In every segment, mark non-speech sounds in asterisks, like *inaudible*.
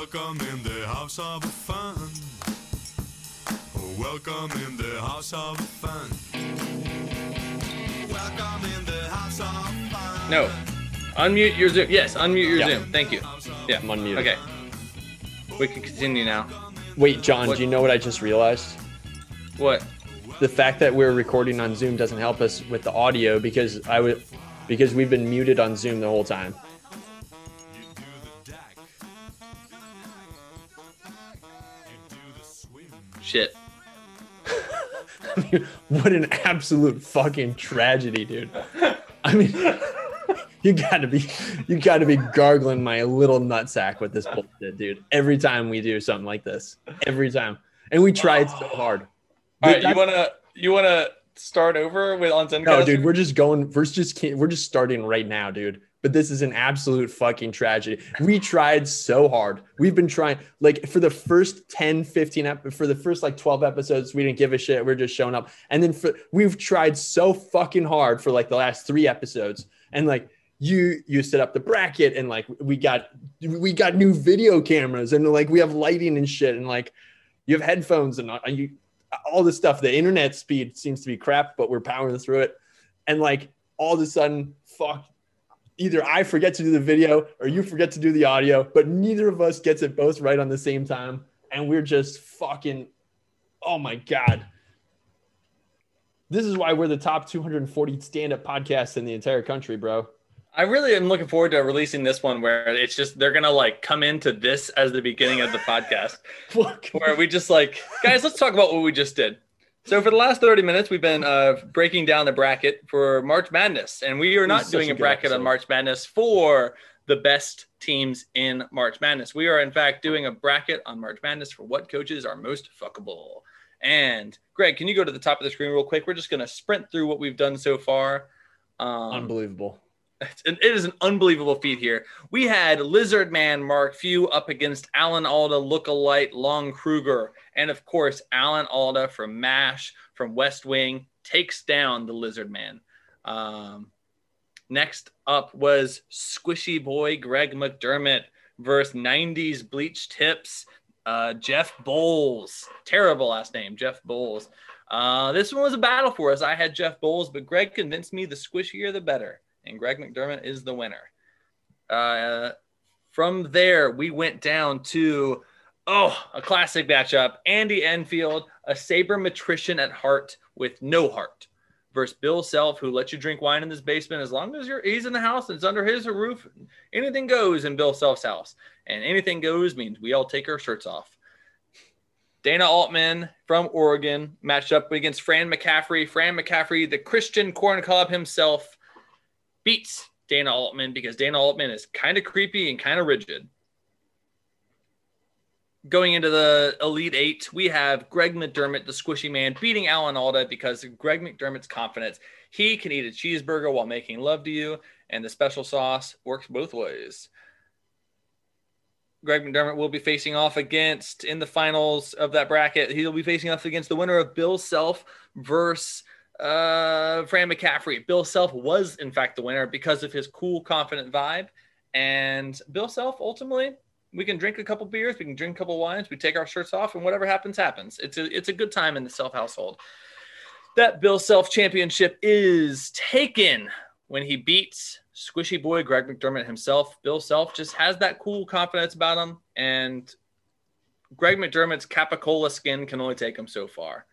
Welcome in the house of fun. Welcome in the house of fun. Welcome in the house of fun. No. Unmute your Zoom. Yes, unmute your Yeah. Zoom. Thank you. Yeah. I'm unmuted. Okay. We can continue now. Wait, John, What- do you know what I just realized? What? The fact that we're recording on Zoom doesn't help us with the audio because I would because we've been muted on Zoom the whole time. Shit. *laughs* I mean, what an absolute fucking tragedy, dude. I mean, *laughs* you gotta be, you gotta be gargling my little nutsack with this bullshit, dude. Every time we do something like this, every time, and we tried so *sighs* hard. All Dude, right, you wanna you wanna start over with on Zencastr? No, dude, we're just going. We're just we're just starting right now, dude. But this is an absolute fucking tragedy. We tried so hard. We've been trying like for the first 10, 15 ep- for the first like 12 episodes, we didn't give a shit. We're just showing up. And then for we've tried so fucking hard for like the last 3 episodes. And like you you set up the bracket and like we got we got new video cameras and like we have lighting and shit and like you have headphones and uh, you all this stuff. The internet speed seems to be crap, but we're powering through it. And like all of a sudden, fuck, either I forget to do the video or you forget to do the audio, but neither of us gets it both right on the same time. And we're just fucking, oh my God. This is why we're the top 240 stand up podcasts in the entire country, bro. I really am looking forward to releasing this one where it's just they're gonna like come into this as the beginning of the podcast. *laughs* Where we just like, guys, let's talk about what we just did. So for the last 30 minutes, we've been uh, breaking down the bracket for March Madness, and we are not doing a bracket on. March Madness for the best teams in March Madness. We are in fact doing a bracket on March Madness for what coaches are most fuckable. And Greg, can you go to the top of the screen real quick? We're just gonna sprint through what we've done so far. Um, Unbelievable. *laughs* it is an unbelievable feat here. We had Lizard Man Mark Few up against Alan Alda, Lookalike, Lon Kruger, and of course, Alan Alda from MASH from West Wing takes down the Lizard Man. Um, next up was Squishy Boy Greg McDermott versus 90s Bleach Tips uh, Jeff Boals. Terrible last name, Jeff Boals. Uh, this one was a battle for us. I had Jeff Boals, but Greg convinced me the squishier the better and Greg McDermott is the winner. Uh, from there, we went down to oh, a classic matchup: Andy Enfield, a sabermetrician at heart with no heart, versus Bill Self, who lets you drink wine in his basement as long as you're he's in the house and it's under his roof. Anything goes in Bill Self's house, and anything goes means we all take our shirts off. Dana Altman from Oregon matched up against Fran McCaffery. Fran McCaffery, the Christian corn cob himself, beats Dana Altman because Dana Altman is kind of creepy and kind of rigid. Going into the Elite Eight, we have Greg McDermott, the squishy man, beating Alan Alda because Greg McDermott's confidence. He can eat a cheeseburger while making love to you, and the special sauce works both ways. Greg McDermott will be facing off against in the finals of that bracket. He'll be facing off against the winner of Bill Self versus uh, Fran McCaffery. Bill Self was, in fact, the winner because of his cool, confident vibe. And Bill Self, ultimately, we can drink a couple beers, we can drink a couple wines, we take our shirts off, and whatever happens, happens. It's a it's a good time in the Self household. That Bill Self championship is taken when he beats Squishy Boy Greg McDermott himself. Bill Self just has that cool confidence about him, and Greg McDermott's Capicola skin can only take him so far.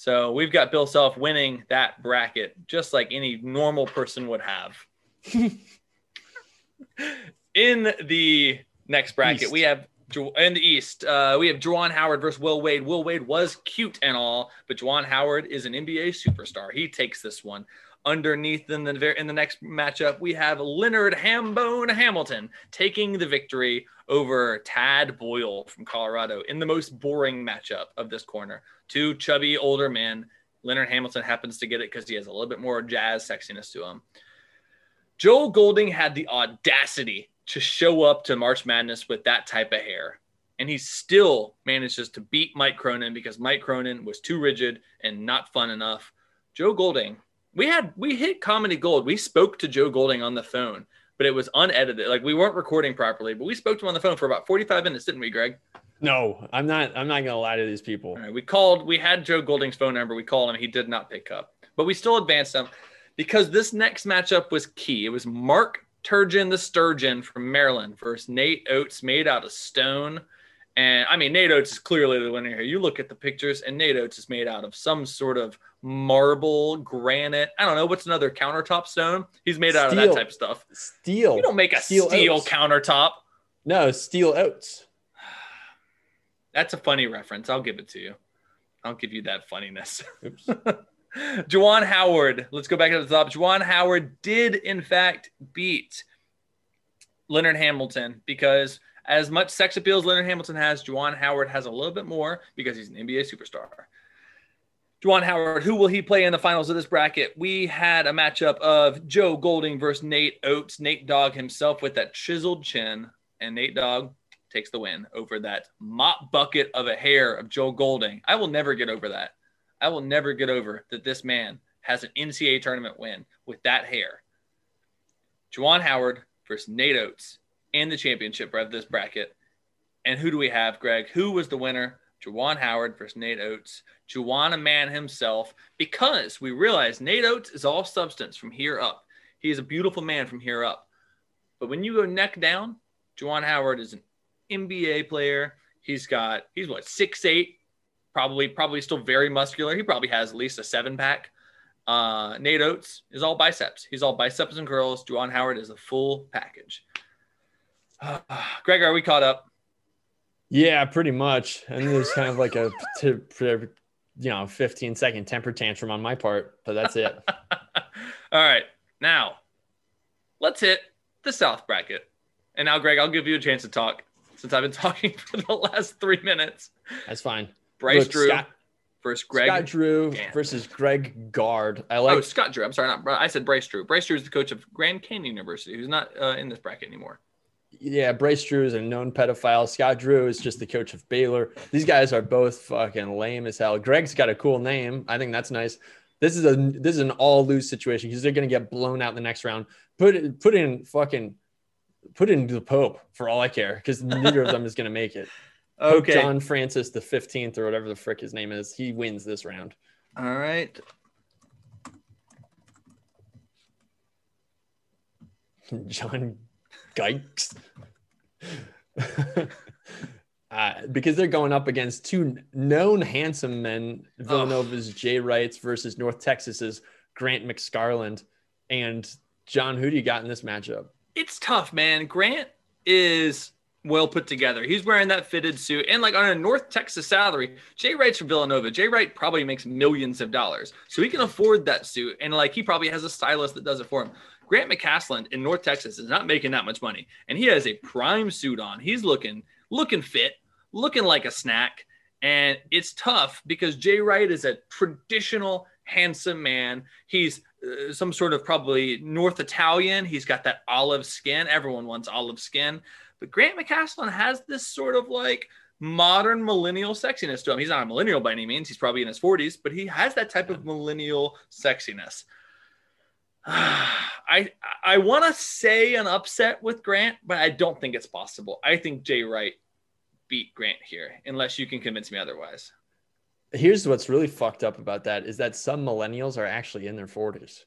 So we've got Bill Self winning that bracket just like any normal person would have. *laughs* in the next bracket, East. we have in the East, uh, we have Juwan Howard versus Will Wade. Will Wade was cute and all, but Juwan Howard is an NBA superstar. He takes this one. Underneath in the in the next matchup, we have Leonard Hambone Hamilton taking the victory over Tad Boyle from Colorado in the most boring matchup of this corner. Two chubby older men. Leonard Hamilton happens to get it because he has a little bit more jazz sexiness to him. Joel Golding had the audacity to show up to March Madness with that type of hair. And he still manages to beat Mike Cronin because Mike Cronin was too rigid and not fun enough. Joe Golding, we had we hit comedy gold. We spoke to Joe Golding on the phone, but it was unedited. Like we weren't recording properly, but we spoke to him on the phone for about 45 minutes, didn't we, Greg? No, I'm not. I'm not gonna lie to these people. All right, we called. We had Joe Golding's phone number. We called him. He did not pick up, but we still advanced him because this next matchup was key. It was Mark Turgeon the Sturgeon from Maryland versus Nate Oats, made out of stone. And I mean, Nate Oats is clearly the winner here. You look at the pictures, and Nate Oats is made out of some sort of marble, granite. I don't know what's another countertop stone. He's made out of that type of stuff. Steel. You don't make a Steel steel, countertop. No, steel oats. *sighs* That's a funny reference. I'll give it to you. I'll give you that funniness. Oops. *laughs* Juwan Howard. Let's go back to the top. Juwan Howard did, in fact, beat Leonard Hamilton because as much sex appeal as Leonard Hamilton has, Juwan Howard has a little bit more because he's an NBA superstar. Juwan Howard, who will he play in the finals of this bracket? We had a matchup of Joe Golding versus Nate Oats. Nate Dogg himself with that chiseled chin, and Nate Dogg takes the win over that mop bucket of a hair of Joe Golding. I will never get over that. I will never get over that this man has an NCAA tournament win with that hair. Juwan Howard versus Nate Oats in the championship of this bracket. And who do we have, Greg? Who was the winner? Juwan Howard versus Nate Oats. Juwan, a man himself, because we realize Nate Oats is all substance from here up. He is a beautiful man from here up. But when you go neck down, Juwan Howard is an NBA player. He's got, he's what, six eight, probably, probably still very muscular. He probably has at least a seven pack. Uh, Nate Oats is all biceps. He's all biceps and curls. Juwan Howard is a full package. *sighs* Greg, are we caught up? Yeah, pretty much. And there's kind of like a, you know, 15 second temper tantrum on my part, but that's it. *laughs* All right. Now, let's hit the South bracket. And now, Greg, I'll give you a chance to talk since I've been *laughs* talking for the last three minutes. That's fine. Bryce Look, Drew Scott, versus Greg. Scott Drew versus Greg Gard. I like. oh, Scott Drew. I'm sorry. Not, I said Bryce Drew. Bryce Drew is the coach of Grand Canyon University, who's not uh, in this bracket anymore. Yeah, Bryce Drew is a known pedophile. Scott Drew is just the coach of Baylor. These guys are both fucking lame as hell. Greg's got a cool name. I think that's nice. This is a this is an all lose situation because they're gonna get blown out in the next round. Put put in fucking put in the Pope for all I care because neither of them is gonna make it. *laughs* Pope Okay. John Francis the fifteenth or whatever the frick his name is, he wins this round. All right. *laughs* John Gikes. *laughs* uh, because they're going up against two known handsome men Villanova's Jay Wrights versus North Texas's Grant McCasland. And John, who do you got in this matchup? It's tough, man. Grant is well put together. He's wearing that fitted suit and like on a North Texas salary. Jay Wright's from Villanova. Jay Wright probably makes millions of dollars. So he can afford that suit. And like he probably has a stylist that does it for him. Grant McCasland in North Texas is not making that much money. And he has a prime suit on. He's looking, looking fit, looking like a snack. And it's tough because Jay Wright is a traditional handsome man. He's uh, some sort of probably North Italian. He's got that olive skin. Everyone wants olive skin. But Grant McCasland has this sort of like modern millennial sexiness to him. He's not a millennial by any means. He's probably in his 40s, but he has that type of millennial sexiness. I I want to say an upset with Grant, but I don't think it's possible. I think Jay Wright beat Grant here, unless you can convince me otherwise. Here's what's really fucked up about that is that some millennials are actually in their 40s.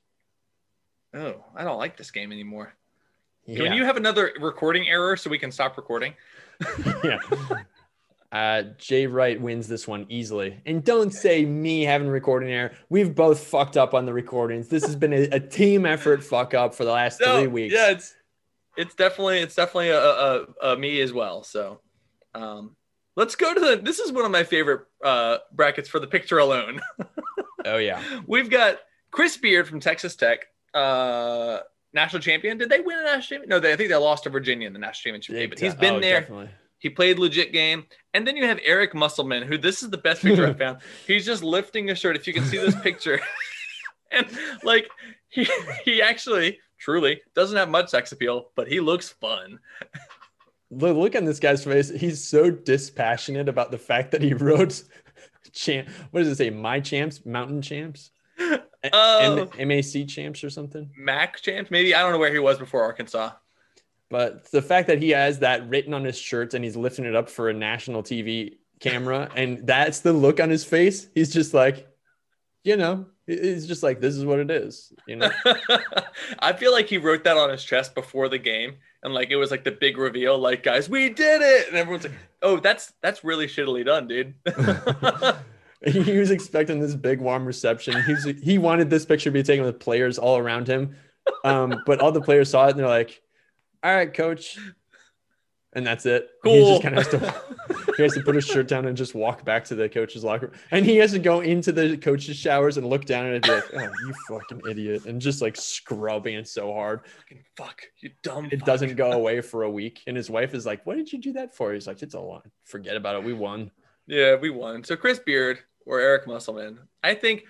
Oh, I don't like this game anymore. Yeah. Can you have another recording error so we can stop recording? *laughs* yeah. Uh, Jay Wright wins this one easily. And don't say me having a recording error. We've both fucked up on the recordings. This has been a, a team effort fuck up for the last three weeks. Yeah, it's it's definitely it's definitely a, a, a me as well. So um, let's go to the. This is one of my favorite uh, brackets for the picture alone. *laughs* Oh, yeah. We've got Chris Beard from Texas Tech, uh, national champion. Did they win a national championship? No, they, I think they lost to Virginia in the national championship game. But he's been Oh, there. definitely. He played legit game. And then you have Eric Musselman, who this is the best picture I *laughs* found. He's just lifting a shirt. If you can see this picture. *laughs* and like he he actually truly doesn't have much sex appeal, but he looks fun. Look, look on this guy's face. He's so dispassionate about the fact that he wrote champ. What does it say? My champs, mountain champs, Oh. M- MAC champs or something. Mac champs, maybe I don't know where he was before Arkansas. But the fact that he has that written on his shirt and he's lifting it up for a national TV camera and that's the look on his face, he's just like, you know, he's just like, this is what it is, you know? *laughs* I feel like he wrote that on his chest before the game, and like it was like the big reveal, like guys, we did it, and everyone's like, oh, that's that's really shittily done, dude. *laughs* he was expecting this big warm reception. He's he wanted this picture to be taken with players all around him. Um, but all the players saw it and they're like, all right, coach. And that's it. He Cool. just kind of has to he has to put his shirt down and just walk back to the coach's locker room. And he has to go into the coach's showers and look down and be like, oh, you fucking idiot. And just like scrubbing it so hard. Fucking fuck, you dumb. It fuck. doesn't go away for a week. And his wife is like, what did you do that for? He's like, it's a lot. Forget about it. We won. Yeah, we won. So Chris Beard or Eric Musselman, I think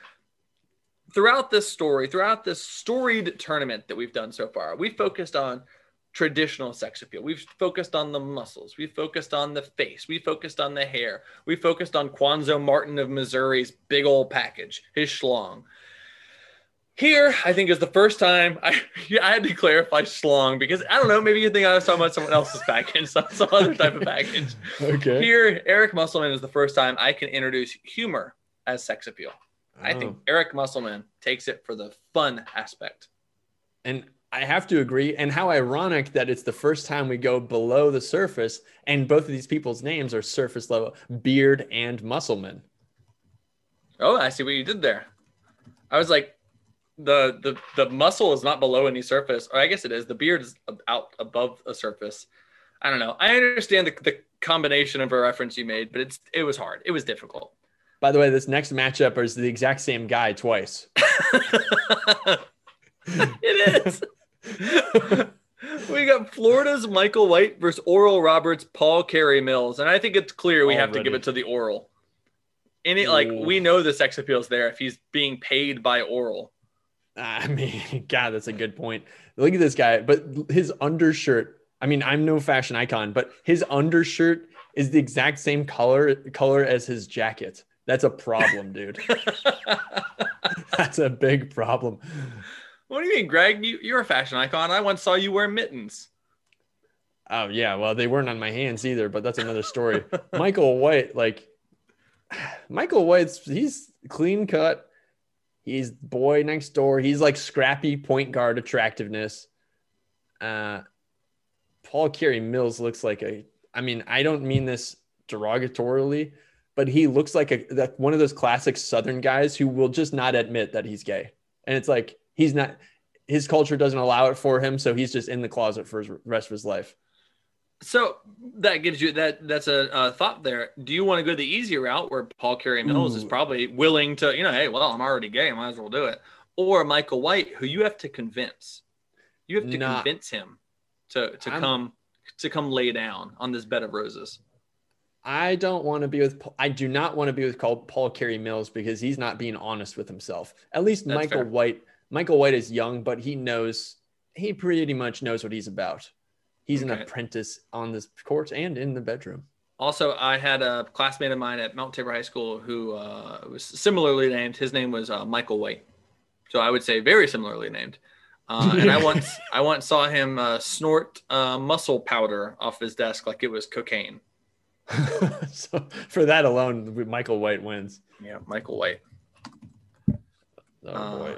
throughout this story, throughout this storied tournament that we've done so far, we focused on traditional sex appeal. We've focused on the muscles. We focused on the face. We focused on the hair. We focused on Cuonzo Martin of Missouri's big old package, his schlong. Here, I think is the first time I *laughs* I had to clarify schlong because I don't know, maybe you think I was talking about someone else's *laughs* package, some, some other type of package. Okay. Here, Eric Musselman is the first time I can introduce humor as sex appeal. I think Oh. Eric Musselman takes it for the fun aspect. And I have to agree. And how ironic that it's the first time we go below the surface, and both of these people's names are surface level Beard and Musselman. Oh, I see what you did there. I was like, the the the muscle is not below any surface, or I guess it is. The beard is out above a surface. I don't know. I understand the, the combination of a reference you made, but it's it was hard. It was difficult. By the way, this next matchup is the exact same guy twice. *laughs* it is. *laughs* *laughs* we got Florida's Michael White versus Oral Roberts, Paul Carey Mills, and I think it's clear we have to give it to the Oral. Any like Ooh. we know the sex appeal's there if he's being paid by Oral. I *laughs* mean, God, that's a good point. Look at this guy, but his undershirt. I mean, I'm no fashion icon, but his undershirt is the exact same color color as his jacket. That's a problem, dude. *laughs* That's a big problem. What do you mean, Greg? You, you're a fashion icon. I once saw you wear mittens. Oh yeah, well they weren't on my hands either, but that's another story. *laughs* Michael White, like *sighs* Michael White's he's clean cut. He's boy next door. He's like scrappy point guard attractiveness. Uh Paul Carey Mills looks like a I mean, I don't mean this derogatorily, but he looks like a that one of those classic southern guys who will just not admit that he's gay. And it's like he's not his culture doesn't allow it for him, so he's just in the closet for his rest of his life. So that gives you that that's a, a thought there. Do you want to go the easier route where Paul Carey Mills is probably willing to, you know, hey, well, I'm already gay, I might as well do it. Or Michael White, who you have to convince. You have to Nah. convince him to to I'm- come to come lay down on this bed of roses. I don't want to be with. I do not want to be with Paul, Paul Carey Mills because he's not being honest with himself. At least That's Michael fair. White. Michael White is young, but he knows. He pretty much knows what he's about. He's an apprentice on this court and in the bedroom. Also, I had a classmate of mine at Mount Tabor High School who uh, was similarly named. His name was uh, Michael White, so I would say very similarly named. Uh, and I once *laughs* I once saw him uh, snort uh, muscle powder off his desk like it was cocaine. *laughs* so for that alone, Michael White wins. Yeah, Michael White. Oh Uh, boy.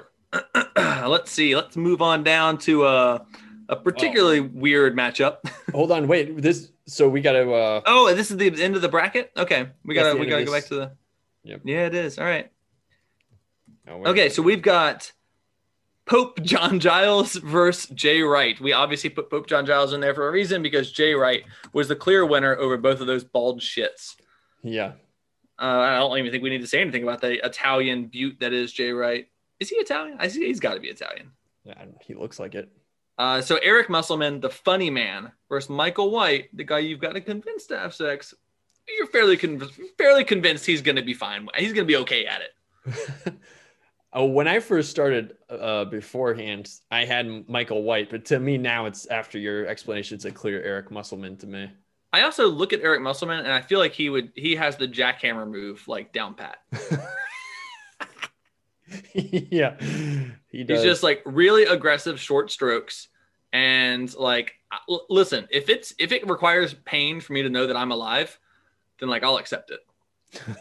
*clears throat* *clears throat* Let's see. Let's move on down to uh, a particularly weird matchup. *laughs* Hold on, wait. This. So we got to. uh Oh, this is the end of the bracket. Okay, we That's gotta we gotta go back to the. Yep. Yeah, it is. All right. oh, wait. Okay, so we've got Pope John *laughs* Giles versus Jay Wright. We obviously put Pope John Giles in there for a reason because Jay Wright was the clear winner over both of those bald shits. Yeah. Uh, I don't even think we need to say anything about the Italian butte that is Jay Wright. Is he Italian? I see he's got to be Italian. Yeah, He looks like it. Uh, so Eric Musselman, the funny man, versus Michael White, the guy you've got to convince to have sex. You're fairly con- fairly convinced he's going to be fine. He's going to be okay at it. *laughs* oh, when I first started uh, beforehand, I had Michael White, but to me now it's after your explanation, it's a clear Eric Musselman to me. I also look at Eric Musselman and I feel like he would he has the jackhammer move like down pat. *laughs* *laughs* yeah, he does. He's just like really aggressive short strokes And like, l- listen, if it's if it requires pain for me to know that I'm alive, then like I'll accept it.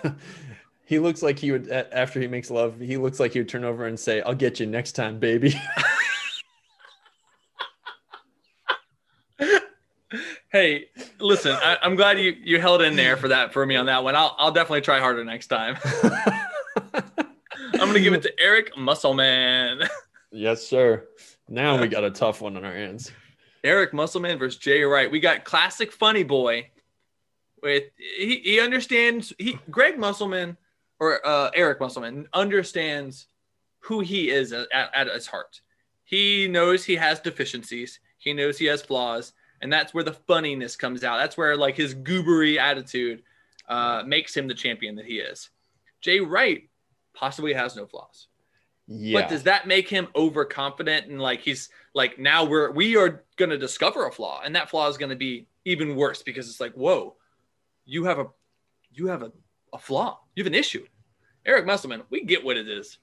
*laughs* he looks like he would after he makes love. He looks like he would turn over and say, "I'll get you next time, baby." *laughs* Hey, listen, I, I'm glad you you held in there for that for me on that one. I'll I'll definitely try harder next time. Gonna give it to Eric Musselman. *laughs* yes, sir. Now we got a tough one on our hands. Eric Musselman versus Jay Wright. We got classic funny boy. With he, he understands he Greg Musselman or uh, Eric Musselman understands who he is at, at his heart. He knows he has deficiencies. He knows he has flaws, and that's where the funniness comes out. That's where like his goobery attitude uh, makes him the champion that he is. Jay Wright possibly has no flaws. Yeah. But does that make him overconfident and like he's like now we're we are gonna discover a flaw and that flaw is gonna be even worse because it's like whoa, you have a you have a, a flaw, you have an issue. Eric Musselman, we get what it is.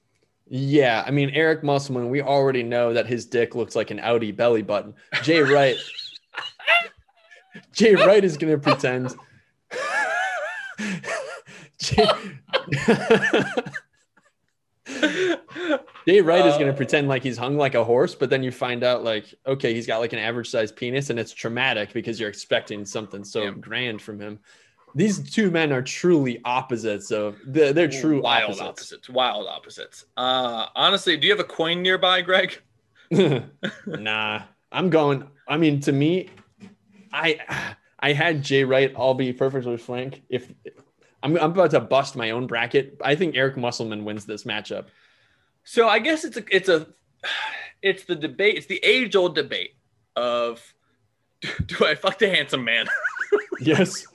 Yeah, I mean Eric Musselman, we already know that his dick looks like an Audi belly button. Jay Wright, Jay Wright is gonna pretend. *laughs* Jay, *laughs* Jay Wright is gonna pretend like he's hung like a horse, but then you find out like, okay, he's got like an average sized penis, and it's traumatic because you're expecting something so Yeah. grand from him. These two men are truly opposites of they're, they're true wild opposites. opposites. Wild opposites. Uh honestly, do you have a coin nearby, Greg? *laughs* *laughs* nah, I'm going. I mean, to me, I I had Jay Wright. I'll be perfectly frank. If I'm, I'm about to bust my own bracket, I think Eric Musselman wins this matchup. So I guess it's a it's a *sighs* it's the debate, it's the age old debate of *laughs* do I fuck the handsome man? *laughs* Yes.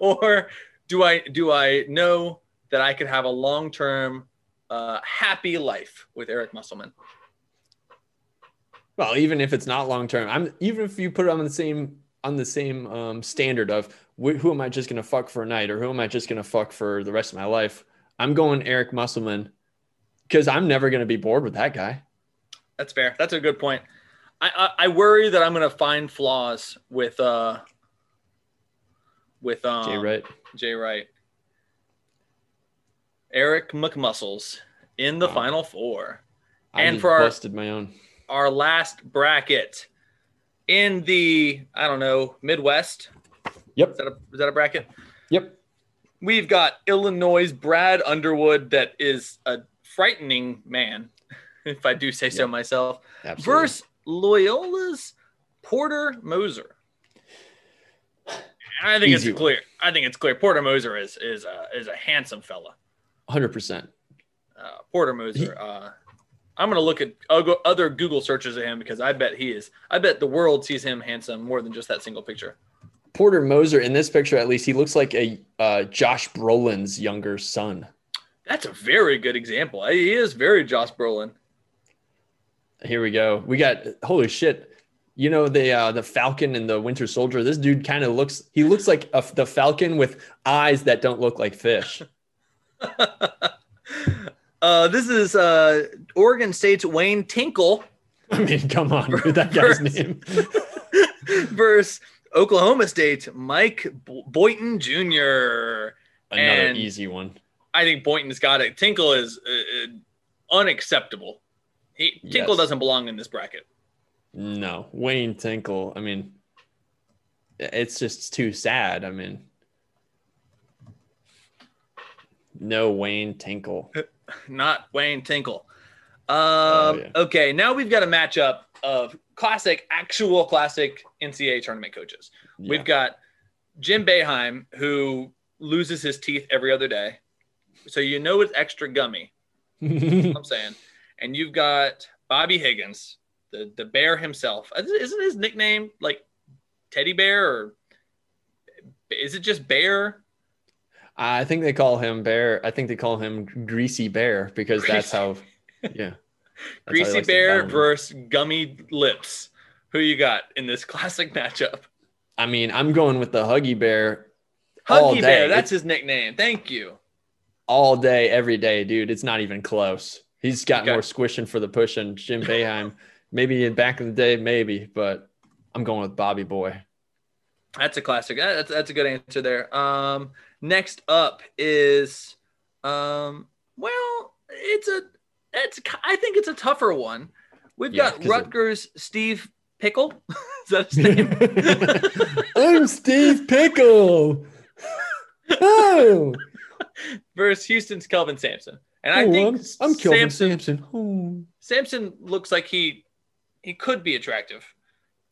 or do I do I know that I could have a long term uh, happy life with Eric Musselman? Well, even if it's not long term, I'm even if you put it on the same on the same um, standard of wh- who am I just gonna fuck for a night or who am I just gonna fuck for the rest of my life? I'm going Eric Musselman because I'm never gonna be bored with that guy. That's fair. That's a good point. I I, I worry that I'm gonna find flaws with uh with um, Jay Wright. Jay Wright. Eric McMuscles in the Wow. final four. I And for our- my own. Our last bracket in the I don't know Midwest. Yep. Is that a, is that a bracket? Yep. We've got Illinois' Brad Underwood, that is a frightening man, *laughs* if I do say so myself, Absolutely. versus Loyola's Porter Moser. I think Easy it's one. clear. I think it's clear. Porter Moser is is a is a handsome fella. hundred percent. Uh, Porter Moser. Uh, I'm gonna look at other other Google searches of him because I bet he is. I bet the world sees him handsome more than just that single picture. Porter Moser in this picture, at least, he looks like a uh, Josh Brolin's younger son. That's a very good example. He is very Josh Brolin. Here we go. We got holy shit. You know the uh, the Falcon and the Winter Soldier. This dude kind of looks. He looks like a, the Falcon with eyes that don't look like fish. *laughs* uh, this is uh, Oregon State's Wayne Tinkle *laughs* I mean, come on, dude, that guy's name. *laughs* versus Oklahoma State Mike Bo- Boynton Jr. Another And- easy one. I think Boynton's got it. Tinkle is uh, uh, unacceptable. He Tinkle Yes. doesn't belong in this bracket. No, Wayne Tinkle. I mean, it's just too sad. I mean, no Wayne Tinkle. Not Wayne Tinkle. Um, Oh, yeah. Okay, now we've got a matchup of classic, actual classic NCAA tournament coaches. We've got Jim Boeheim, who loses his teeth every other day. So you know it's extra gummy. *laughs* I'm saying. And you've got Bobby Huggins, the, the bear himself. Isn't his nickname like Teddy Bear or is it just Bear? I think they call him Bear. I think they call him Greasy Bear because that's how. Yeah. *laughs* That's Greasy to Bear versus Gummy Lips. Who you got in this *laughs* classic matchup? I mean, I'm going with the Huggy Bear Huggy. Bear, that's It's his nickname. Thank you. All day, every day, dude. It's not even close. He's got Okay. more squishing for the pushing. Jim Boeheim, Maybe in back in the day, maybe, but I'm going with Bobby Boy. That's a classic. That's that's a good answer there. Um, next up is, um, well, it's a it's I think it's a tougher one. We've Yeah, got 'cause it- Rutgers Steve Pickle. *laughs* is that his name? *laughs* I'm Steve Pickle. *laughs* Oh, Versus Houston's Kelvin Sampson. And I oh, think I'm, I'm Kelvin Sampson, Sampson. Sampson looks like he he could be attractive,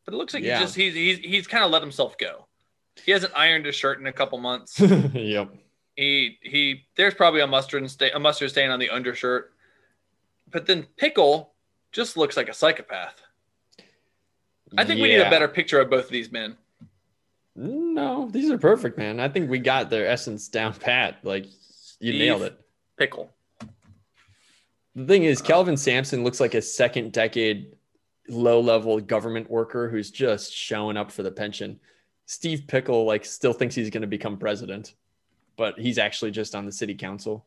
but it looks like Yeah. he just he's he's he's kind of let himself go. He hasn't ironed his shirt in a couple months. *laughs* yep. he he there's probably a mustard and stain a mustard stain on the undershirt. But then Pickle just looks like a psychopath. I think we need a better picture of both of these men. No, these are perfect, man. I think we got their essence down pat. Like you nailed it. Pickle. The thing is, Calvin Sampson looks like a second decade low level government worker who's just showing up for the pension. Steve Pickle like still thinks he's going to become president, but he's actually just on the city council.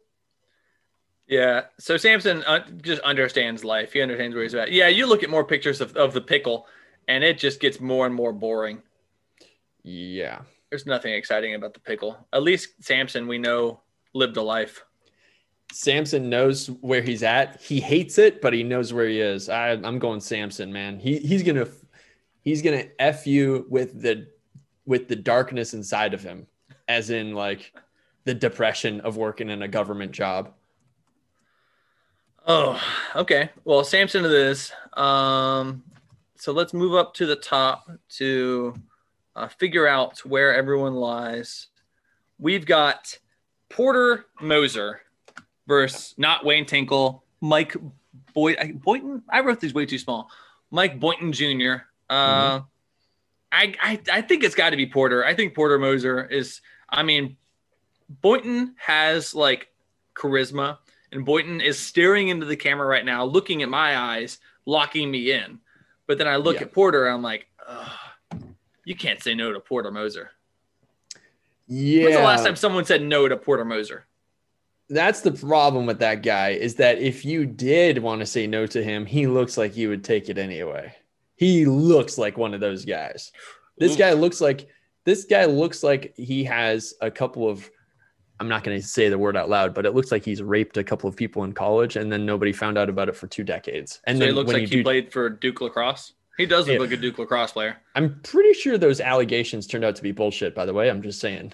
Yeah. So Sampson uh, just understands life. He understands where he's at. Yeah. You look at more pictures of, of the pickle, and it just gets more and more boring. Yeah. There's nothing exciting about the pickle. At least Sampson, we know, lived a life. Sampson knows where he's at. He hates it, but he knows where he is. I, I'm going Sampson, man. He he's gonna he's gonna f you with the with the darkness inside of him, as in like the depression of working in a government job. Oh, okay. Well, Sampson it is. Um, so let's move up to the top to uh, figure out where everyone lies. We've got Porter Moser versus not Wayne Tinkle, Mike Boy I- Boynton. I wrote these way too small. Mike Boynton Jr. Uh, I, I I think it's got to be Porter. I think Porter Moser is. I mean, Boynton has like charisma and Boynton is staring into the camera right now, looking at my eyes, locking me in. But then I look Yeah. at Porter, and I'm like, Ugh, you can't say no to Porter Moser. Yeah. When's the last time someone said no to Porter Moser? That's the problem with that guy is that if you did want to say no to him, he looks like you would take it anyway. He looks like one of those guys. This Oof. guy looks like this guy looks like he has a couple of I'm not going to say the word out loud, but it looks like he's raped a couple of people in college and then nobody found out about it for two decades. And so then it looks like you he do, played for Duke lacrosse. He does look Yeah. like a Duke lacrosse player. I'm pretty sure those allegations turned out to be bullshit, by the way. I'm just saying.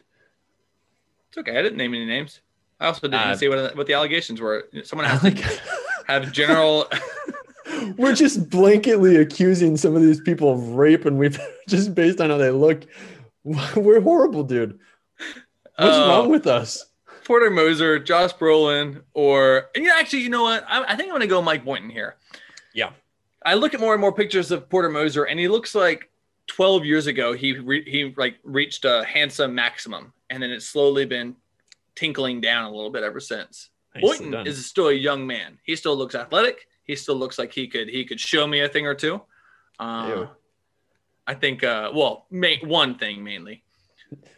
It's okay. I didn't name any names. I also didn't Uh, say what, what the allegations were. Someone has Like, to *laughs* have general. *laughs* we're just blanketly accusing some of these people of rape and we've *laughs* just based on how they look. We're horrible, dude. What's Uh, wrong with us? Porter Moser, Josh Brolin, or and yeah, actually, you know what? I, I think I'm going to go Mike Boynton here. Yeah. I look at more and more pictures of Porter Moser, and he looks like 12 years ago he re- he like reached a handsome maximum, and then it's slowly been tinkling down a little bit ever since. Boynton done. is still a young man. He still looks athletic. He still looks like he could he could show me a thing or two. Uh, I think uh, well, ma- one thing mainly.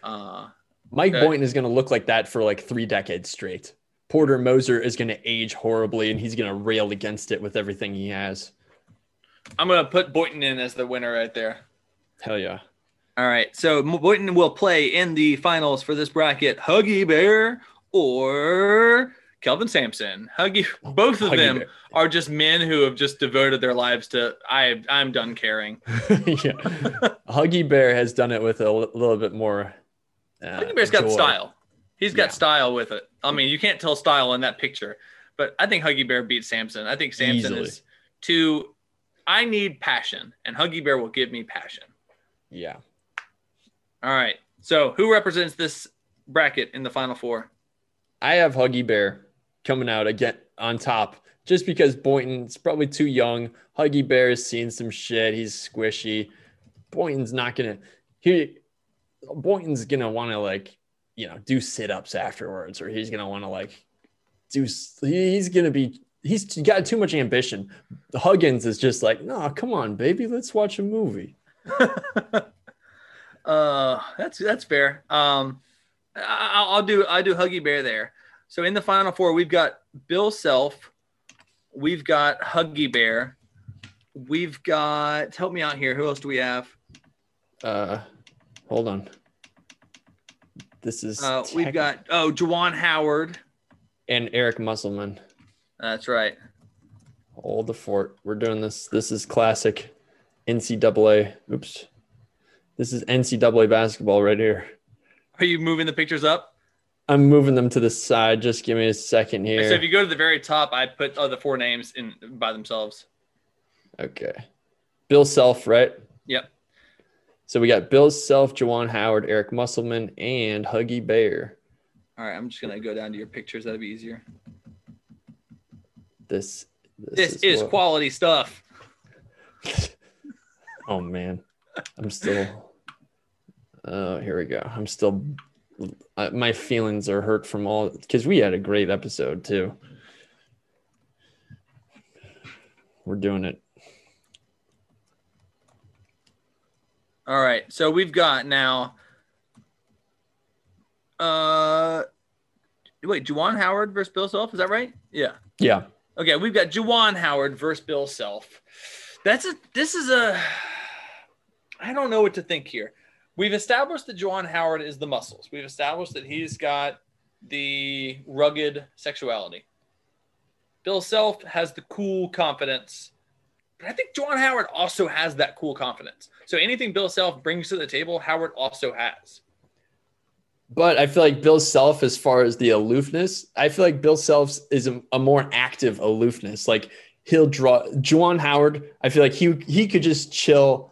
Uh, Mike Boynton is going to look like that for like three decades straight. Porter Moser is going to age horribly and he's going to rail against it with everything he has. I'm gonna put Boynton in as the winner right there. Hell yeah. All right. So Boynton will play in the finals for this bracket Huggy Bear or Kelvin Sampson. Huggy, both of Huggy them Bear. are just men who have just devoted their lives to I I'm done caring. *laughs* yeah. Huggy Bear has done it with a little bit more. Uh, Huggy Bear's got style. He's got Yeah. style with it. I mean, you can't tell style in that picture, but I think Huggy Bear beats Sampson. I think Sampson Easily. is too. I need passion, and Huggy Bear will give me passion. Yeah. All right. So who represents this bracket in the final four? I have Huggy Bear coming out again on top just because Boynton's probably too young. Huggy Bear has seen some shit. He's squishy. Boynton's not gonna he Boynton's gonna want to like you know do sit ups afterwards, or he's gonna want to like do. He's gonna be he's got too much ambition. Huggins is just like, no, come on, baby, let's watch a movie. *laughs* Uh, that's that's fair. Um, I, I'll I'll do I do Huggy Bear there. So in the final four, we've got Bill Self, we've got Huggy Bear, we've got. Help me out here. Who else do we have? Uh, hold on. This is Uh, we've got oh Juwan Howard. and Eric Musselman. That's right. Hold the fort. We're doing this. This is classic NCAA. Oops. This is NCAA basketball right here. Are you moving the pictures up? I'm moving them to the side. Just give me a second here. So if you go to the very top, I put oh, the four names in by themselves. okay. Bill Self, right? Yep. So we got Bill Self, Juwan Howard, Eric Musselman, and Huggy Bear. All right, I'm just gonna go down to your pictures. That'd be easier. This This, is, what- quality stuff. *laughs* Oh man, I'm still. Oh, here we go. I'm still. I, my feelings are hurt from all because we had a great episode too. We're doing it. All right, so we've got now. Uh, wait, Juwan Howard versus Bill Self. Is that right? Yeah. Yeah. Okay, we've got Juwan Howard versus Bill Self. That's a. This is a. I don't know what to think here. We've established that Juwan Howard is the muscles. We've established that he's got the rugged sexuality. Bill Self has the cool confidence. But I think Juwan Howard also has that cool confidence. So anything Bill Self brings to the table, Howard also has. But I feel like Bill Self, as far as the aloofness, I feel like Bill Self is a, a more active aloofness. Like he'll draw Juwan Howard. I feel like he he could just chill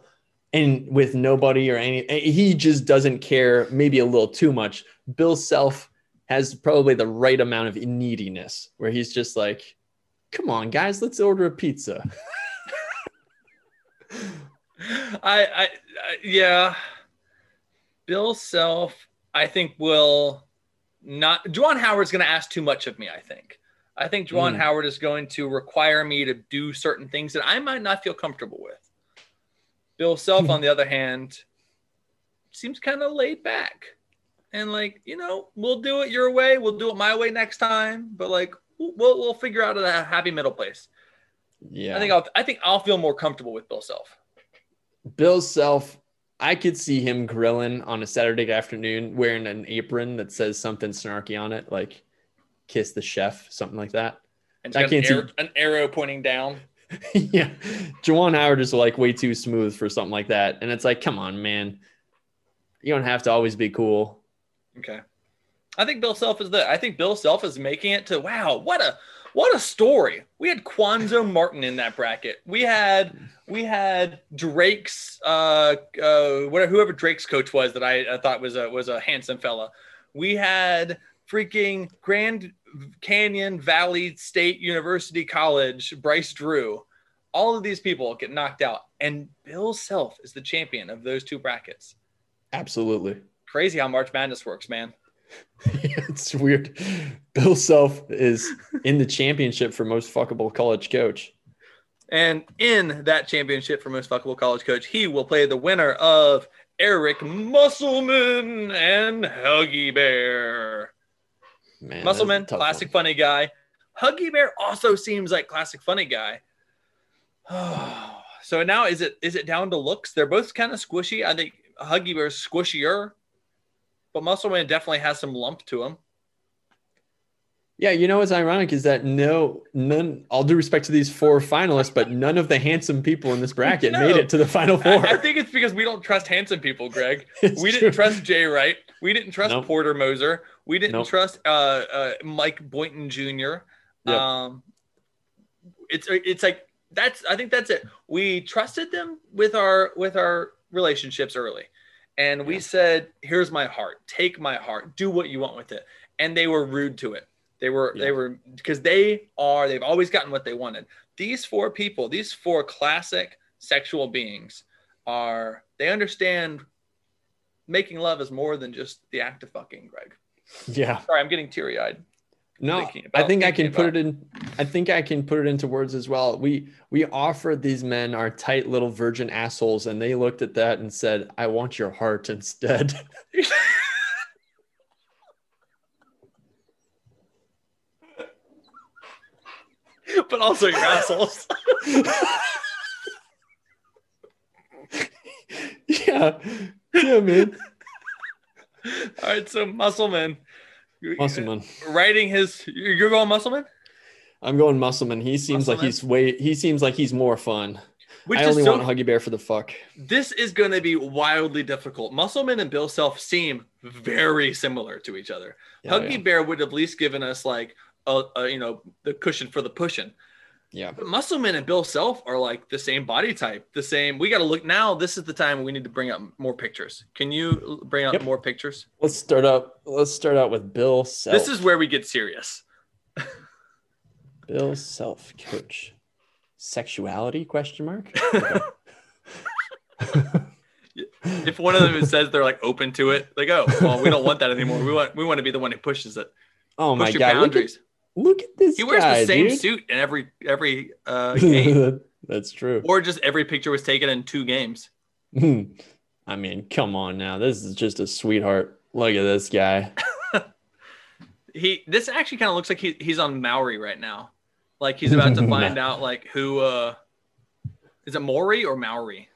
and with nobody or any. Eh, he just doesn't care. Maybe a little too much. Bill Self has probably the right amount of neediness, where he's just like, "Come on, guys, let's order a pizza." *laughs* I, I, I yeah. Bill Self, I think will not. Juwan Howard's going to ask too much of me. I think. I think Juwan Mm. Howard is going to require me to do certain things that I might not feel comfortable with. Bill Self, on the other hand, seems kind of laid back, and like you know, we'll do it your way. We'll do it my way next time. But like, we'll we'll figure out a happy middle place. Yeah, I think I'll I think I'll feel more comfortable with Bill Self. Bill Self, I could see him grilling on a Saturday afternoon wearing an apron that says something snarky on it, like kiss the chef, something like that. And I can't an, see- an arrow pointing down. *laughs* yeah. Juwan Howard is like way too smooth for something like that. And it's like, come on, man. You don't have to always be cool. Okay. I think Bill Self is the. I think Bill Self is making it to wow. What a what a story. We had Cuonzo Martin in that bracket. We had we had Drake's uh uh whatever whoever Drake's coach was that I, I thought was a was a handsome fella. We had freaking Grand Canyon Valley State University College Bryce Drew. All of these people get knocked out, and Bill Self is the champion of those two brackets. Absolutely. Crazy how March Madness works, man. *laughs* it's weird. Bill Self is in the championship for most fuckable college coach. And in that championship for most fuckable college coach, he will play the winner of Eric Musselman and Huggy Bear. Man, Musselman, classic one. funny guy. Huggy Bear also seems like classic funny guy. *sighs* so now is it is it down to looks? They're both kind of squishy. I think Huggy Bear's squishier, but Musselman definitely has some lump to him. Yeah, you know what's ironic is that no, none. All due respect to these four finalists, but none of the handsome people in this *laughs* bracket No. made it to the final four. I think it's because we don't trust handsome people, Greg. *laughs* We true. didn't trust Jay Wright. We didn't trust Nope. Porter Moser. We didn't Nope. trust uh, uh, Mike Boynton Jr. Yep. Um, it's it's like that's I think that's it. We trusted them with our with our relationships early, and we Yeah. said, "Here's my heart. Take my heart. Do what you want with it." And they were rude to it. They were Yeah. they were because they are they've always gotten what they wanted. These four people, these four classic sexual beings, are they understand making love is more than just the act of fucking, Greg. Yeah. Sorry, I'm getting teary eyed. No, I think I can put it in. I think I can put it into words as well. We we offered these men our tight little virgin assholes, and they looked at that and said, "I want your heart instead." *laughs* but also your assholes. *laughs* Yeah, yeah, man. All right, so Muscleman. Muscleman. Writing his. You're going Muscleman? I'm going Muscleman. He seems like he's way. He seems like he's more fun. Which I only so. want Huggy Bear for the fuck. this is going to be wildly difficult. Muscleman and Bill Self seem very similar to each other. Yeah, Huggy yeah. Bear would have at least given us like a, a you know the cushion for the pushing. Yeah. But Muscleman and Bill Self are like the same body type, the same. We got to look now. This is the time we need to bring up more pictures. Can you bring up Yep. more pictures? Let's start up. Let's start out with Bill Self. This is where we get serious. Bill Self coach. Sexuality? Question mark. *laughs* If one of them says they're like open to it, like oh well, we don't want that anymore. We want we want to be the one who pushes it. Oh my Push your god! Look at, boundaries. Look at this He wears guy, the same dude. suit in every every uh, *laughs* game, That's true. or just every picture was taken in two games. *laughs* I mean, come on now. This is just a sweetheart. Look at this guy. *laughs* He this actually kind of looks like he, he's on Maori right now, like he's about to find out like who uh is it Maury or Maori?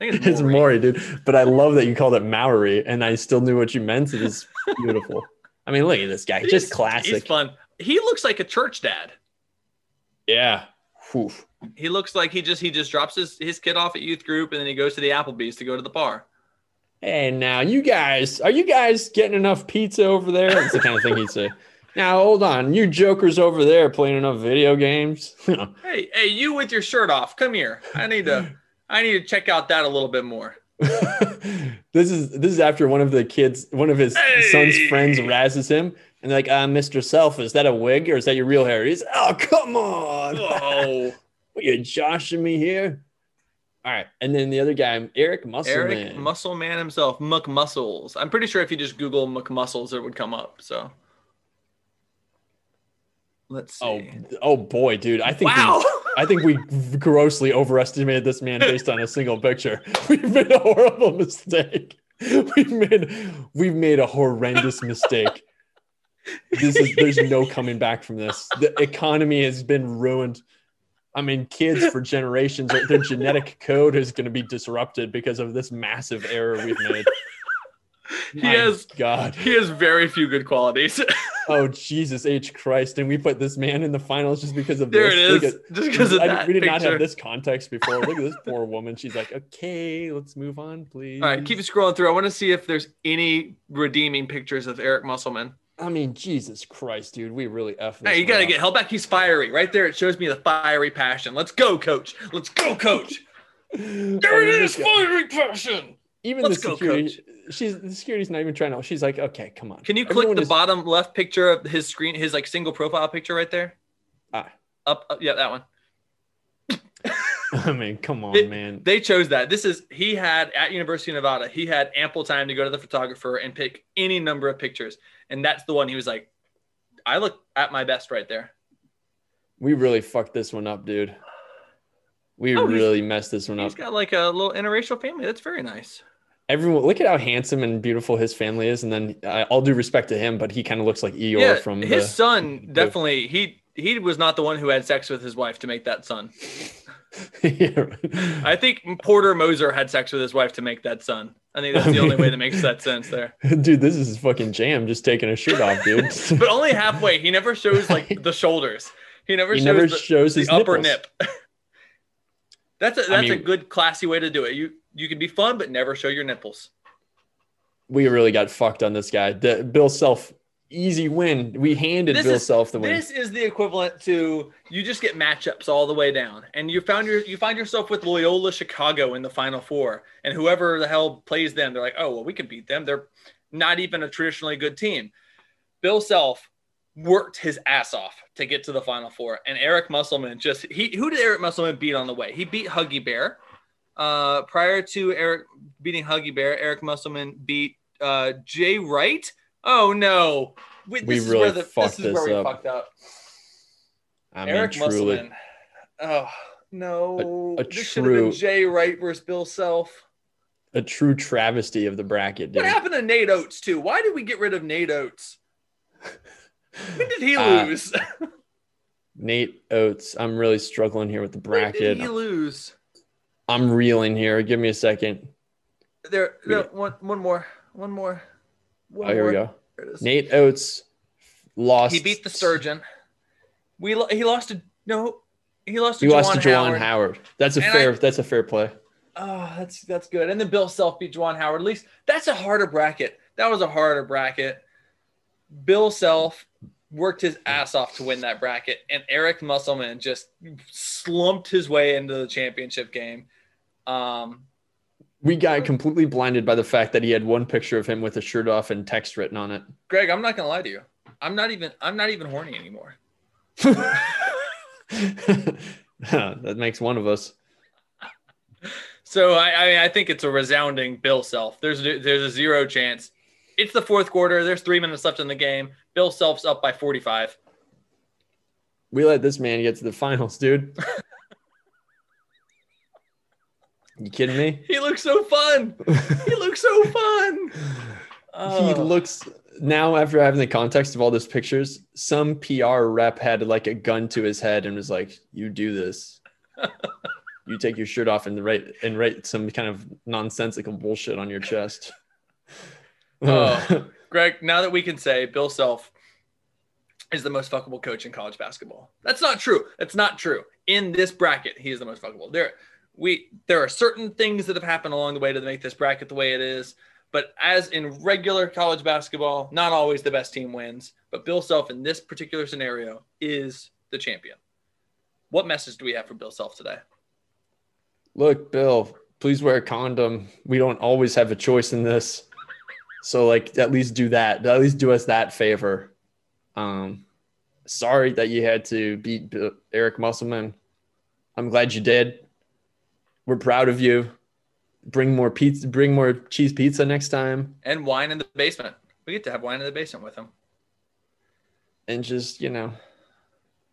I think it's It's Maury. Maury, dude. But I love that you called it Maori, and I still knew what you meant. It is beautiful. I mean, look at this guy. He's- Just He's classic. fun. He looks like a church dad. Yeah. Whew. He looks like he just he just drops his his kid off at youth group and then he goes to the Applebee's to go to the bar. Hey, now you guys, are you guys getting enough pizza over there? That's the kind of thing he'd say. *laughs* Now, hold on. You jokers over there playing enough video games? *laughs* Hey, hey, you with your shirt off, come here. I need to I need to check out that a little bit more. *laughs* this is this is after one of the kids, one of his son's friends razzes him, and like, uh, "Mr. Self, is that a wig or is that your real hair?" He's, "Oh, come on, Whoa. *laughs* what you joshing me here?" All right, and then the other guy, Eric Musselman. Eric Muscle Man himself, McMuscles. I'm pretty sure if you just Google McMuscles, it would come up. So let's see. oh, oh boy, dude, I think wow. we, *laughs* I think we grossly overestimated this man based on a single picture. *laughs* We've made a horrible mistake. We've made we've made a horrendous mistake. This is there's no coming back from this. The economy has been ruined. I mean, kids for generations, their genetic code is going to be disrupted because of this massive error we've made. *laughs* he My has God. he has very few good qualities. *laughs* Oh Jesus H Christ! And we put this man in the finals just because of there this. it Look at- just because of I- that we did not have this context before. Look at this *laughs* poor woman. She's like, okay, let's move on, please. All right, keep scrolling through. I want to see if there's any redeeming pictures of Eric Musselman. I mean, Jesus Christ, dude, we really effed. Hey, you gotta get held back. He's fiery. Right there, it shows me the fiery passion. Let's go, coach. Let's go, coach. I *laughs* There mean, it is, fiery passion. Even Let's the go, security, she's the security's not even trying to. She's like, okay, come on. Can you Everyone click the is- bottom left picture of his screen, his like single profile picture right there? Ah. Up, up yeah, that one. *laughs* I mean, come on, It- man. They chose that. This is he had at University of Nevada. He had ample time to go to the photographer and pick any number of pictures, and that's the one he was like, "I look at my best right there." We really fucked this one up, dude. We Oh, really messed this one up. He's got like a little interracial family. That's very nice. Everyone, look at how handsome and beautiful his family is, and then uh, all due respect to him, but he kind of looks like Eeyore yeah, from his the. son *laughs* definitely he he was not the one who had sex with his wife to make that son. *laughs* Yeah. I think Porter Moser had sex with his wife to make that son. I think that's the only way that makes that sense there. *laughs* dude, this is fucking jam. Just taking a shirt off, dude. *laughs* But only halfway. He never shows like *laughs* the shoulders. He never he shows never the, shows the his upper nipples. nip. that's a that's a mean- good classy way to do it. You you can be fun but never show your nipples. We really got fucked on this guy. The, Bill Self, easy win. We handed This Bill is- Self the win. This is the equivalent to you just get matchups all the way down, and you found your you find yourself with Loyola Chicago in the Final Four, and whoever the hell plays them, they're like, oh well, we can beat them. They're not even a traditionally good team. Bill Self worked his ass off to get to the Final Four, and Eric Musselman just he who did Eric Musselman beat on the way? He beat Huggy Bear. Uh, prior to Eric beating Huggy Bear, Eric Musselman beat uh, Jay Wright. Oh no. We, this We is really where the, fucked this is where we up. fucked up. I mean, Eric truly. Musselman. Oh no! A- a this should have been true- Jay Wright versus Bill Self. A true travesty of the bracket, dude. What happened to Nate Oats too? Why did we get rid of Nate Oats? *laughs* When did he Uh, lose? *laughs* Nate Oats. I'm really struggling here with the when bracket. did he lose? I'm reeling here. Give me a second. There one, one more, one more. One Oh, here we go. There it is. Nate Oats lost. He beat the Sturgeon. We lo- he lost to no, he lost to He Juwan lost to Juwan Howard. Howard. That's a And fair. I- that's a fair play. Oh, that's that's good. And then Bill Self beat Juwan Howard. At least that's a harder bracket. That was a harder bracket. Bill Self worked his ass off to win that bracket, and Eric Musselman just slumped his way into the championship game. Um, We got completely blinded by the fact that he had one picture of him with a shirt off and text written on it. Greg, I'm not gonna lie to you. I'm not even I'm not even horny anymore. *laughs* that makes one of us. So I, I I think it's a resounding Bill Self. There's there's a zero chance. It's the fourth quarter. There's three minutes left in the game. Bill Self's up by 45. We let this man get to the finals, dude. *laughs* you kidding me? He looks so fun. He looks so *laughs* fun. he looks now after having the context of all those pictures, some PR rep had like a gun to his head and was like, "You do this. *laughs* you take your shirt off and write and write some kind of nonsensical bullshit on your chest." *laughs* Oh. Greg, now that we can say Bill Self is the most fuckable coach in college basketball. That's not true. That's not true. In this bracket, he is the most fuckable. There we there are certain things that have happened along the way to make this bracket the way it is. But as in regular college basketball, not always the best team wins. But Bill Self in this particular scenario is the champion. What message do we have for Bill Self today? Look, Bill, please wear a condom. We don't always have a choice in this. So like at least do that. At least do us that favor. Um sorry that you had to beat Eric Musselman. I'm glad you did. We're proud of you. Bring more pizza, bring more cheese pizza next time. And wine in the basement. We get to have wine in the basement with him. And just, you know,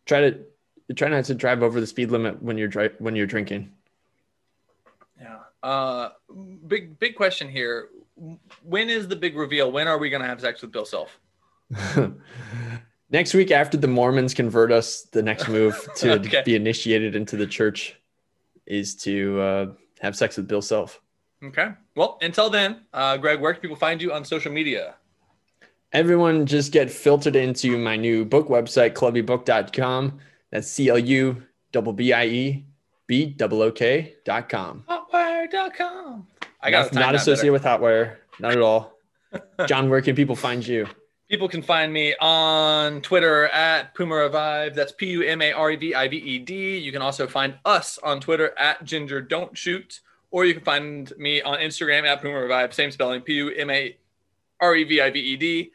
try to try not to drive over the speed limit when you're dri- when you're drinking. Yeah. Uh, big big question here. When is the big reveal? When are we gonna have sex with Bill Self? *laughs* next week after the mormons convert us the next move to *laughs* Okay. be initiated into the church is to uh, have sex with bill self. Okay. Well, until then, uh, Greg, where can people find you on social media? everyone just get filtered into my new book website clubbiebook.com that's c-l-u double b-i-e b double o-k dot com. Hotwire.com. I got not, not associated with hotwire. Not at all. *laughs* John where can people find you People can find me on Twitter at Puma Revive. That's P U M A R E V I V E D. You can also find us on Twitter at Ginger Don't Shoot, or you can find me on Instagram at Puma Revive. Same spelling, P U M A R E V I V E D.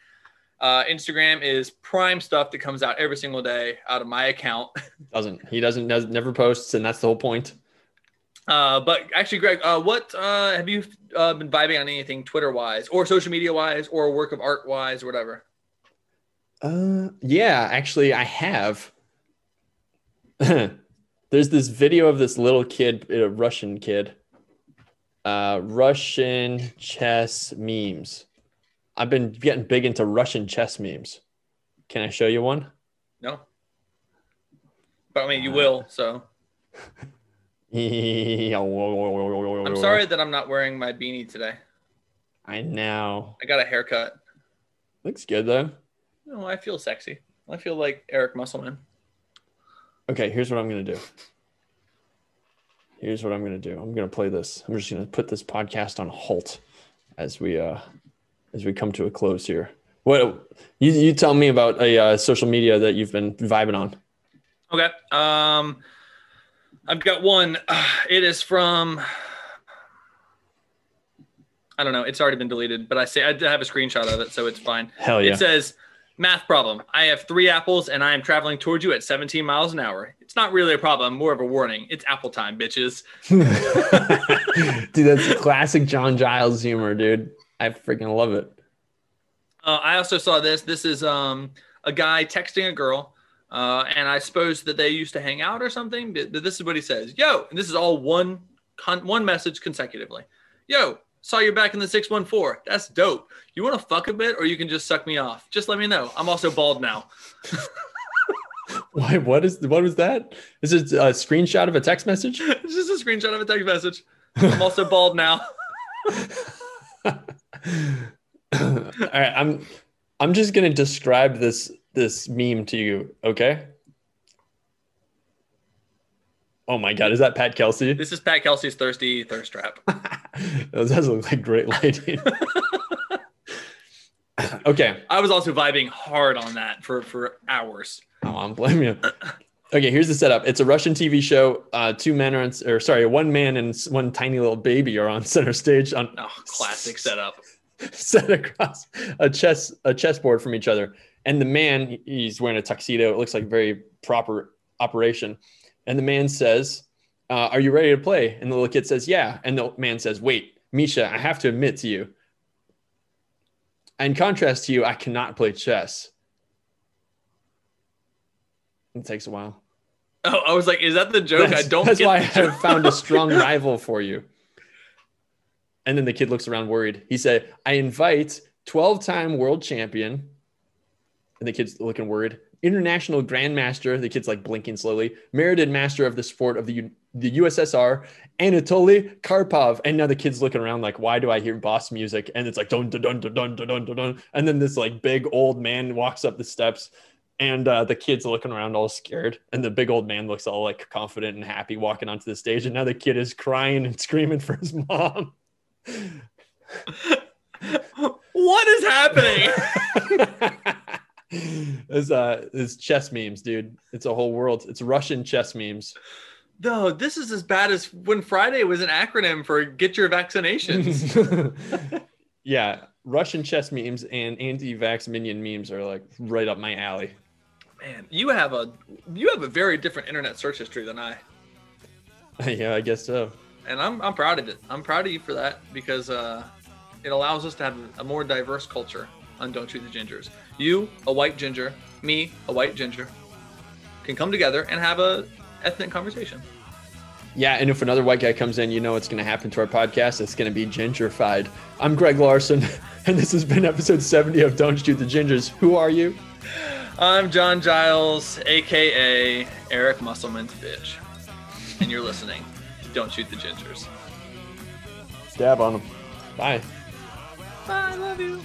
Uh, Instagram is prime stuff that comes out every single day out of my account. *laughs* doesn't he doesn't does, never posts and that's the whole point Uh, but actually, Greg, uh, what uh, have you uh, been vibing on anything Twitter wise, or social media wise, or work of art wise, or whatever? Uh, yeah, actually, I have. *laughs* There's this video of this little kid, a Russian kid, uh, Russian chess memes. I've been getting big into Russian chess memes. Can I show you one? No. But I mean, you will. So *laughs* *laughs* I'm sorry that I'm not wearing my beanie today. I know. I got a haircut. Looks good though. No, I feel sexy. I feel like Eric Musselman. Okay, here's what I'm gonna do. Here's what I'm gonna do. I'm gonna play this. I'm just gonna put this podcast on halt as we uh as we come to a close here. What you you tell me about a uh, social media that you've been vibing on? Okay. Um, I've got one. *sighs* It is from. I don't know. It's already been deleted, but I say I have a screenshot of it, so it's fine. Hell yeah! It says, "Math problem. I have three apples, and I am traveling towards you at 17 miles an hour. It's not really a problem, more of a warning. It's apple time, bitches." *laughs* dude, that's classic John Giles humor, dude. I freaking love it. Uh, I also saw this. This is um, a guy texting a girl, uh, and I suppose that they used to hang out or something. But this is what he says: "Yo," and this is all one con- one message consecutively. Yo, saw you're back in the six one four. That's dope. You want to fuck a bit, or you can just suck me off. Just let me know. I'm also bald now. Why? What is? What was that? Is it a screenshot of a text message? *laughs* it's just a screenshot of a text message. I'm also bald now. *laughs* *laughs* All right, I'm I'm just gonna describe this this meme to you, okay? Oh my god, is that Pat Kelsey? This is Pat Kelsey's thirsty thirst trap. *laughs* that does look like great lighting. *laughs* okay, I was also vibing hard on that for for hours. oh, I'm blaming you. Okay, here's the setup. It's a Russian TV show. Uh, two men are on, or sorry, one man and one tiny little baby are on center stage on Oh, classic setup. *laughs* set across a chess a chessboard from each other. And the man, he's wearing a tuxedo. It looks like very proper operation. And the man says, uh, "Are you ready to play?" And the little kid says, "Yeah." And the man says, "Wait, Misha, I have to admit to you. In contrast to you, I cannot play chess." It takes a while. Oh, I was like, is that the joke? That's, I don't That's get why I have found a *laughs* strong rival for you. And then the kid looks around worried. He said, I invite 12 time world champion. And the kid's looking worried. International grandmaster. The kid's like blinking slowly. Merited master of the sport of the, the USSR, Anatoly Karpov. And now the kid's looking around like, why do I hear boss music? And it's like, dun, dun, dun, dun, dun, dun, dun, dun, dun. And then this like big old man walks up the steps and uh, the kid's looking around all scared and the big old man looks all like confident and happy walking onto the stage and now the kid is crying and screaming for his *laughs* mom what is happening? *laughs* it's uh it's chess memes dude it's a whole world it's russian chess memes no, this is as bad as when Friday was an acronym for get your vaccinations. *laughs* yeah russian chess memes and anti-vax minion memes are like right up my alley Man, you have a you have a very different internet search history than I. *laughs* yeah i guess so and I'm, I'm proud of it. I'm proud of you for that because uh, it allows us to have a more diverse culture on Don't Shoot the Gingers. You, a white ginger, me, a white ginger, can come together and have a ethnic conversation. Yeah, and if another white guy comes in, you know what's going to happen to our podcast. It's going to be gentrified. I'm Greg Larson, *laughs* and this has been episode 70 of Don't Shoot the Gingers. Who are you? I'm John Giles, aka Eric Musselman's bitch, and you're listening Don't Shoot the Gingers. Stab on them. Bye. Bye, I love you.